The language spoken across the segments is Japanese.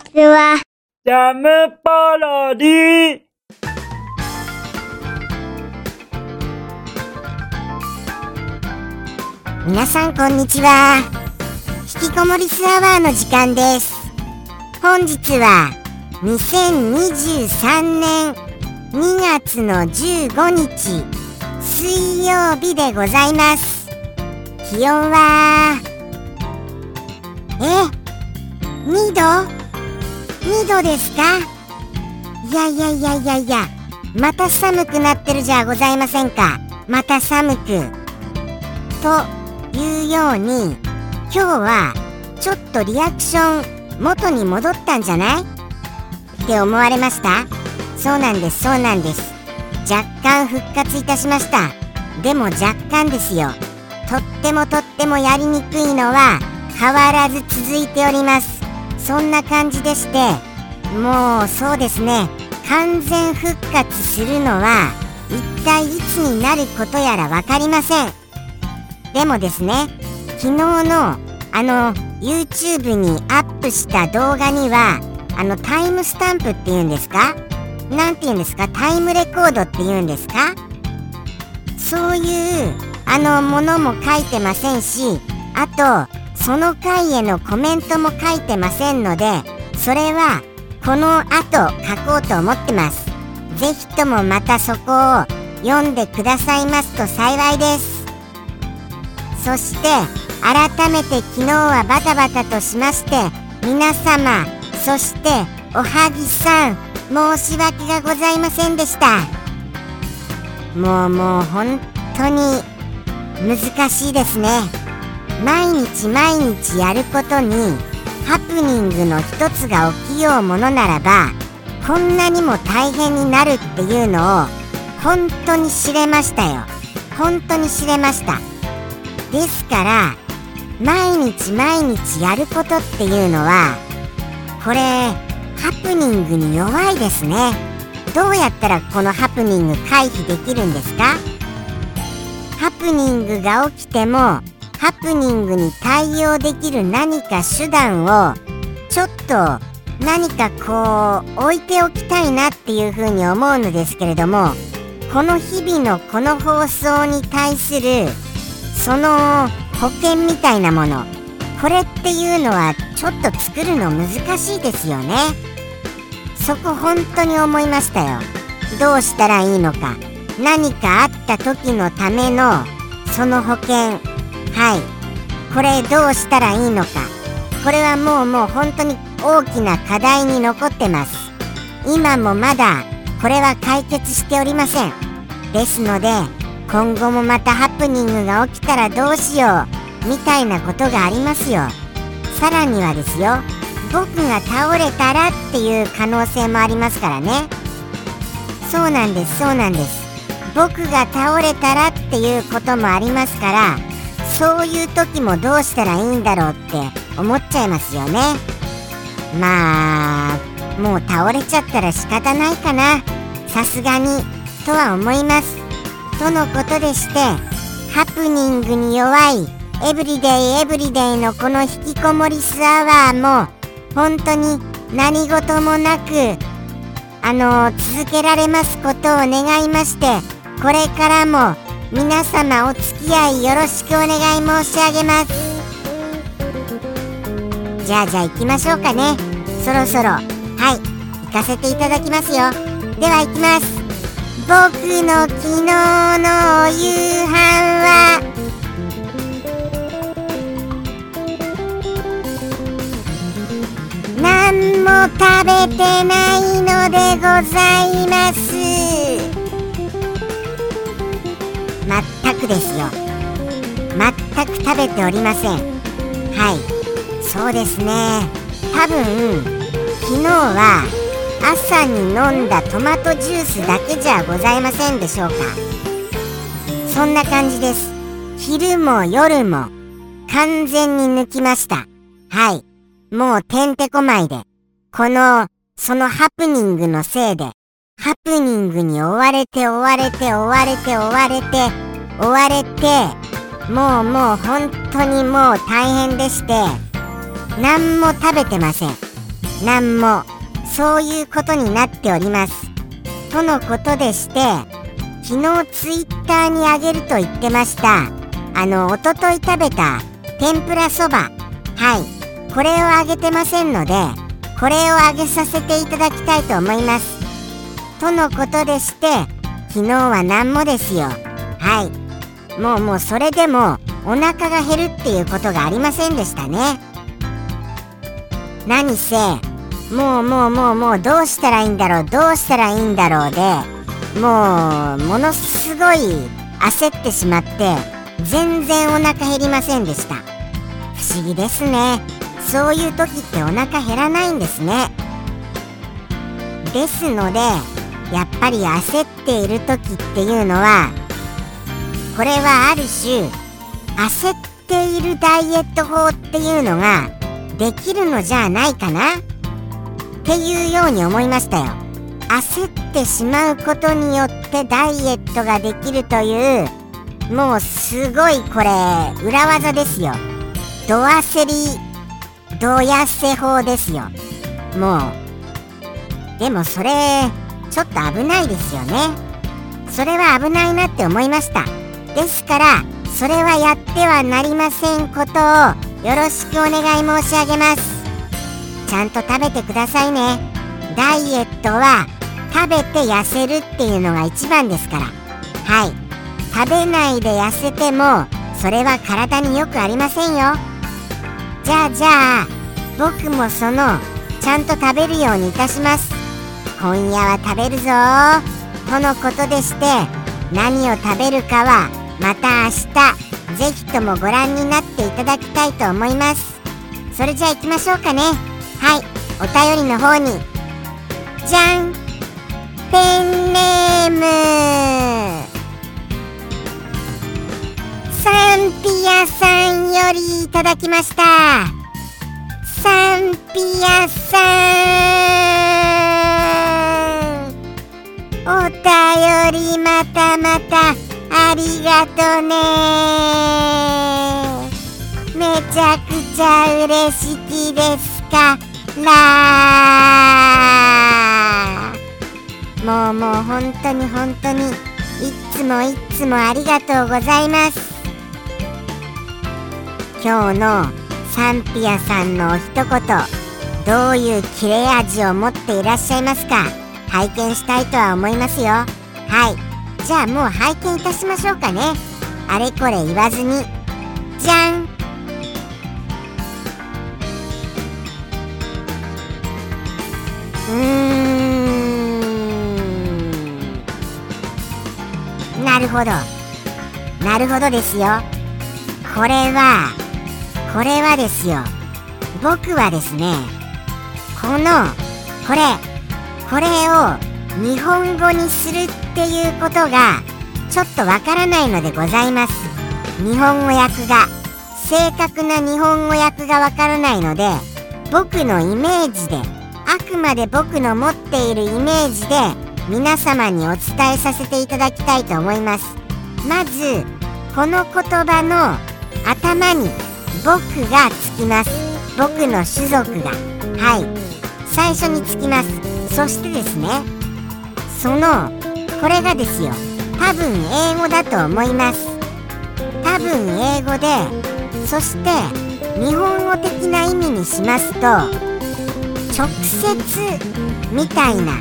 ちは。ジャムパロディ皆さんこんにちは。引きこもりスアワーの時間です。本日は2023年2月の15日水曜日でございます。気温は？え？2度？?2 度ですか？いやいやいやいやいやまた寒くなってるじゃございませんか？また寒く。というように今日はちょっとリアクション元に戻ったんじゃない？って思われました？そうなんですそうなんです。若干復活いたしました。でも若干ですよ。とってもとってもやりにくいのは変わらず続いております。そんな感じでしてもうそうですね。完全復活するのは一体いつになることやら分かりません。でもですね昨日のあの YouTube にアップした動画にはあのタイムスタンプっていうんですか？なんていうんですか？タイムレコードっていうんですか？そういうあのものも書いてませんしあとその回へのコメントも書いてませんのでそれはこの後書こうと思ってます。ぜひともまたそこを読んでくださいますと幸いです。そして改めて昨日はバタバタとしまして皆様そしておはぎさん申し訳がございませんでした。もうもう本当に難しいですね。毎日毎日やることにハプニングの一つが起きようものならばこんなにも大変になるっていうのを本当に知れましたよ。本当に知れました。ですから毎日毎日やることっていうのはこれハプニングに弱いですね。どうやったらこのハプニング回避できるんですか？ハプニングが起きてもハプニングに対応できる何か手段をちょっと何かこう置いておきたいなっていうふうに思うのですけれどもこの日々のこの放送に対するその保険みたいなものこれっていうのはちょっと作るの難しいですよね。そこ本当に思いましたよ。どうしたらいいのか。何かあった時のためのその保険はい。これどうしたらいいのか。これはもうもう本当に大きな課題に残ってます。今もまだこれは解決しておりません。ですので今後もまたハプニングが起きたらどうしよう。みたいなことがありますよ。さらにはですよ僕が倒れたらっていう可能性もありますからね。そうなんですそうなんです。僕が倒れたらっていうこともありますからそういう時もどうしたらいいんだろうって思っちゃいますよね。まあもう倒れちゃったら仕方ないかな。さすがにとは思います。とのことでしてハプニングに弱いエブリデイエブリデイのこの引きこもりスアワーも本当に何事もなくあの続けられますことを願いましてこれからも皆様お付き合いよろしくお願い申し上げます。じゃあじゃあ行きましょうかね。そろそろ。はい。行かせていただきますよ。では行きます。僕の昨日のお夕飯は。何も食べてないのでございます。全くですよ。全く食べておりません。はい。そうですね。多分昨日は朝に飲んだトマトジュースだけじゃございませんでしょうか。そんな感じです。昼も夜も完全に抜きました。はい。もうてんてこまいでこのそのハプニングのせいでハプニングに追われて追われて追われて追われて追われてもうもう本当にもう大変でして何も食べてません。なんもそういうことになっております。とのことでして昨日ツイッターにあげると言ってました。あのおととい食べた天ぷらそば。はい。これをあげてませんのでこれをあげさせていただきたいと思います。とのことでして昨日は何もですよ。はい。もうもうそれでもお腹が減るっていうことがありませんでしたね。何せもうもうもうもうどうしたらいいんだろうどうしたらいいんだろうでもうものすごい焦ってしまって全然お腹減りませんでした。不思議ですね。そういう時ってお腹減らないんですね。ですのでやっぱり焦っている時っていうのはこれはある種焦っているダイエット法っていうのができるのじゃないかな？っていうように思いましたよ。焦ってしまうことによってダイエットができるというもうすごいこれ裏技ですよ。ド焦りド痩せ法ですよ。もう。でもそれちょっと危ないですよね。それは危ないなって思いました。ですからそれはやってはなりませんことをよろしくお願い申し上げます。ちゃんと食べてくださいね。ダイエットは食べて痩せるっていうのが一番ですから。はい。食べないで痩せてもそれは体によくありませんよ。じゃあじゃあ僕もそのちゃんと食べるようにいたします。今夜は食べるぞ。とのことでして何を食べるかはまた明日ぜひともご覧になっていただきたいと思います。それじゃあ行きましょうかね。はいお便りの方に。じゃん。ペンネーム。サンピアさんよりいただきました。サンピアさん。お便りまたまた。ありがとね。めちゃくちゃ嬉しきですか。らもうもう本当に本当にいつもいつもありがとうございます。今日のサンピアさんのお一言どういう切れ味を持っていらっしゃいますか。拝見したいとは思いますよ。はい。じゃあもう拝見いたしましょうかね。あれこれ言わずに。じゃん。うん。なるほど。なるほどですよ。これはこれはですよ。僕はですねこのこれこれを日本語にするっていうことがちょっとわからないのでございます。日本語訳が正確な日本語訳がわからないので僕のイメージであくまで僕の持っているイメージで皆様にお伝えさせていただきたいと思います。まずこの言葉の頭に僕がつきます。僕の種族が。はい。最初につきます。そしてですねそのこれがですよ。多分英語だと思います。多分英語でそして日本語的な意味にしますと直接みたいな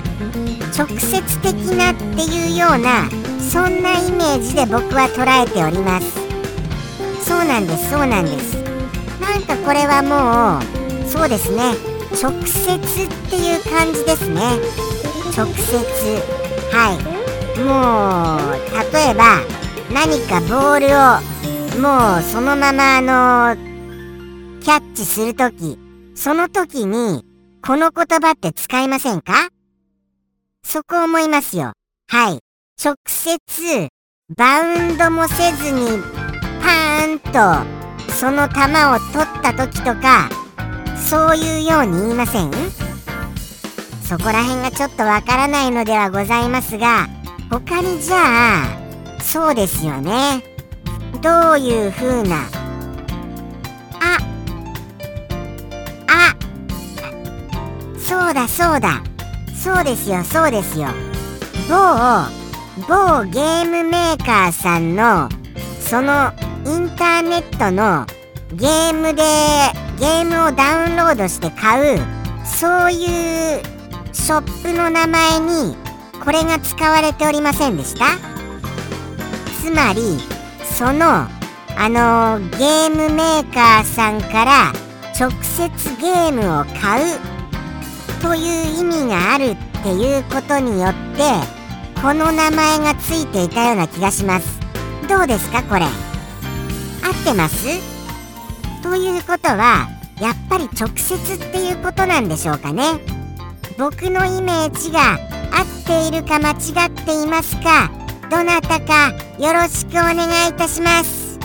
直接的なっていうようなそんなイメージで僕は捉えております。そうなんですそうなんです。なんかこれはもうそうですね。直接っていう感じですね。直接はいもう例えば何かボールをもうそのままあのキャッチするときその時にこの言葉って使いませんか？そこ思いますよ。はい。直接バウンドもせずにパーンとその球を取った時とかそういうように言いません？そこら辺がちょっとわからないのではございますが他にじゃあそうですよね。どういう風なああそうだそうだ。そうですよそうですよ。某某ゲームメーカーさんのそのインターネットのゲームでゲームをダウンロードして買うそういうショップの名前にこれが使われておりませんでした。つまりそのあのゲームメーカーさんから直接ゲームを買うという意味があるっていうことによってこの名前がついていたような気がします。どうですかこれ？合ってます？ということはやっぱり直接っていうことなんでしょうかね。僕のイメージが合っているか間違っていますかどなたかよろしくお願いいたします。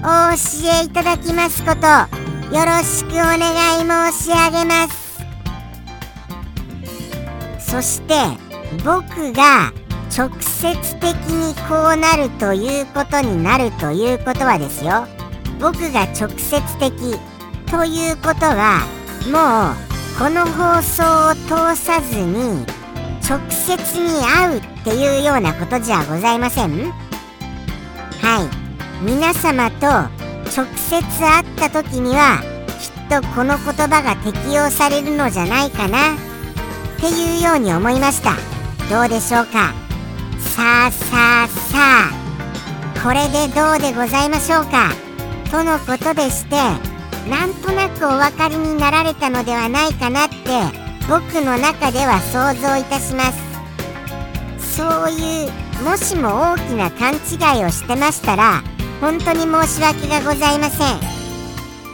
お教えいただきますことよろしくお願い申し上げます。そして僕が直接的にこうなるということになるということはですよ。僕が直接的ということはもうこの放送を通さずに直接に会うっていうようなことじゃございません？はい。皆様と直接会った時にはきっとこの言葉が適用されるのじゃないかな？っていうように思いました。どうでしょうか？さあさあさあ。これでどうでございましょうか？とのことでしてなんとなくお分かりになられたのではないかなって僕の中では想像いたします。そういうもしも大きな勘違いをしてましたら本当に申し訳がございません。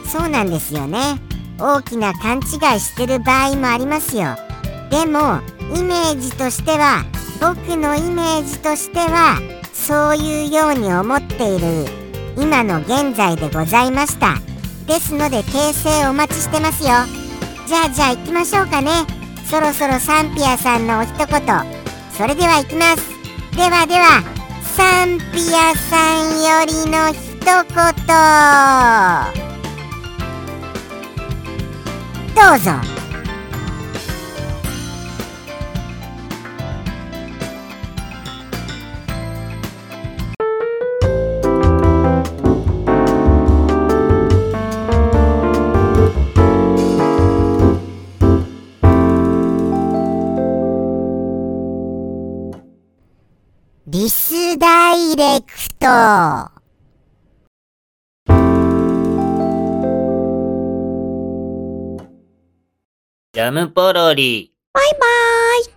そうなんですよね。大きな勘違いしてる場合もありますよ。でもイメージとしては僕のイメージとしてはそういうように思っている今の現在でございました。ですので訂正お待ちしてますよ。じゃあじゃあ行きましょうかね。そろそろサンピアさんのお一言。それでは行きます。ではではサンピアさんよりの一言。どうぞ。クト。ジャムポロリ。バイバーイ。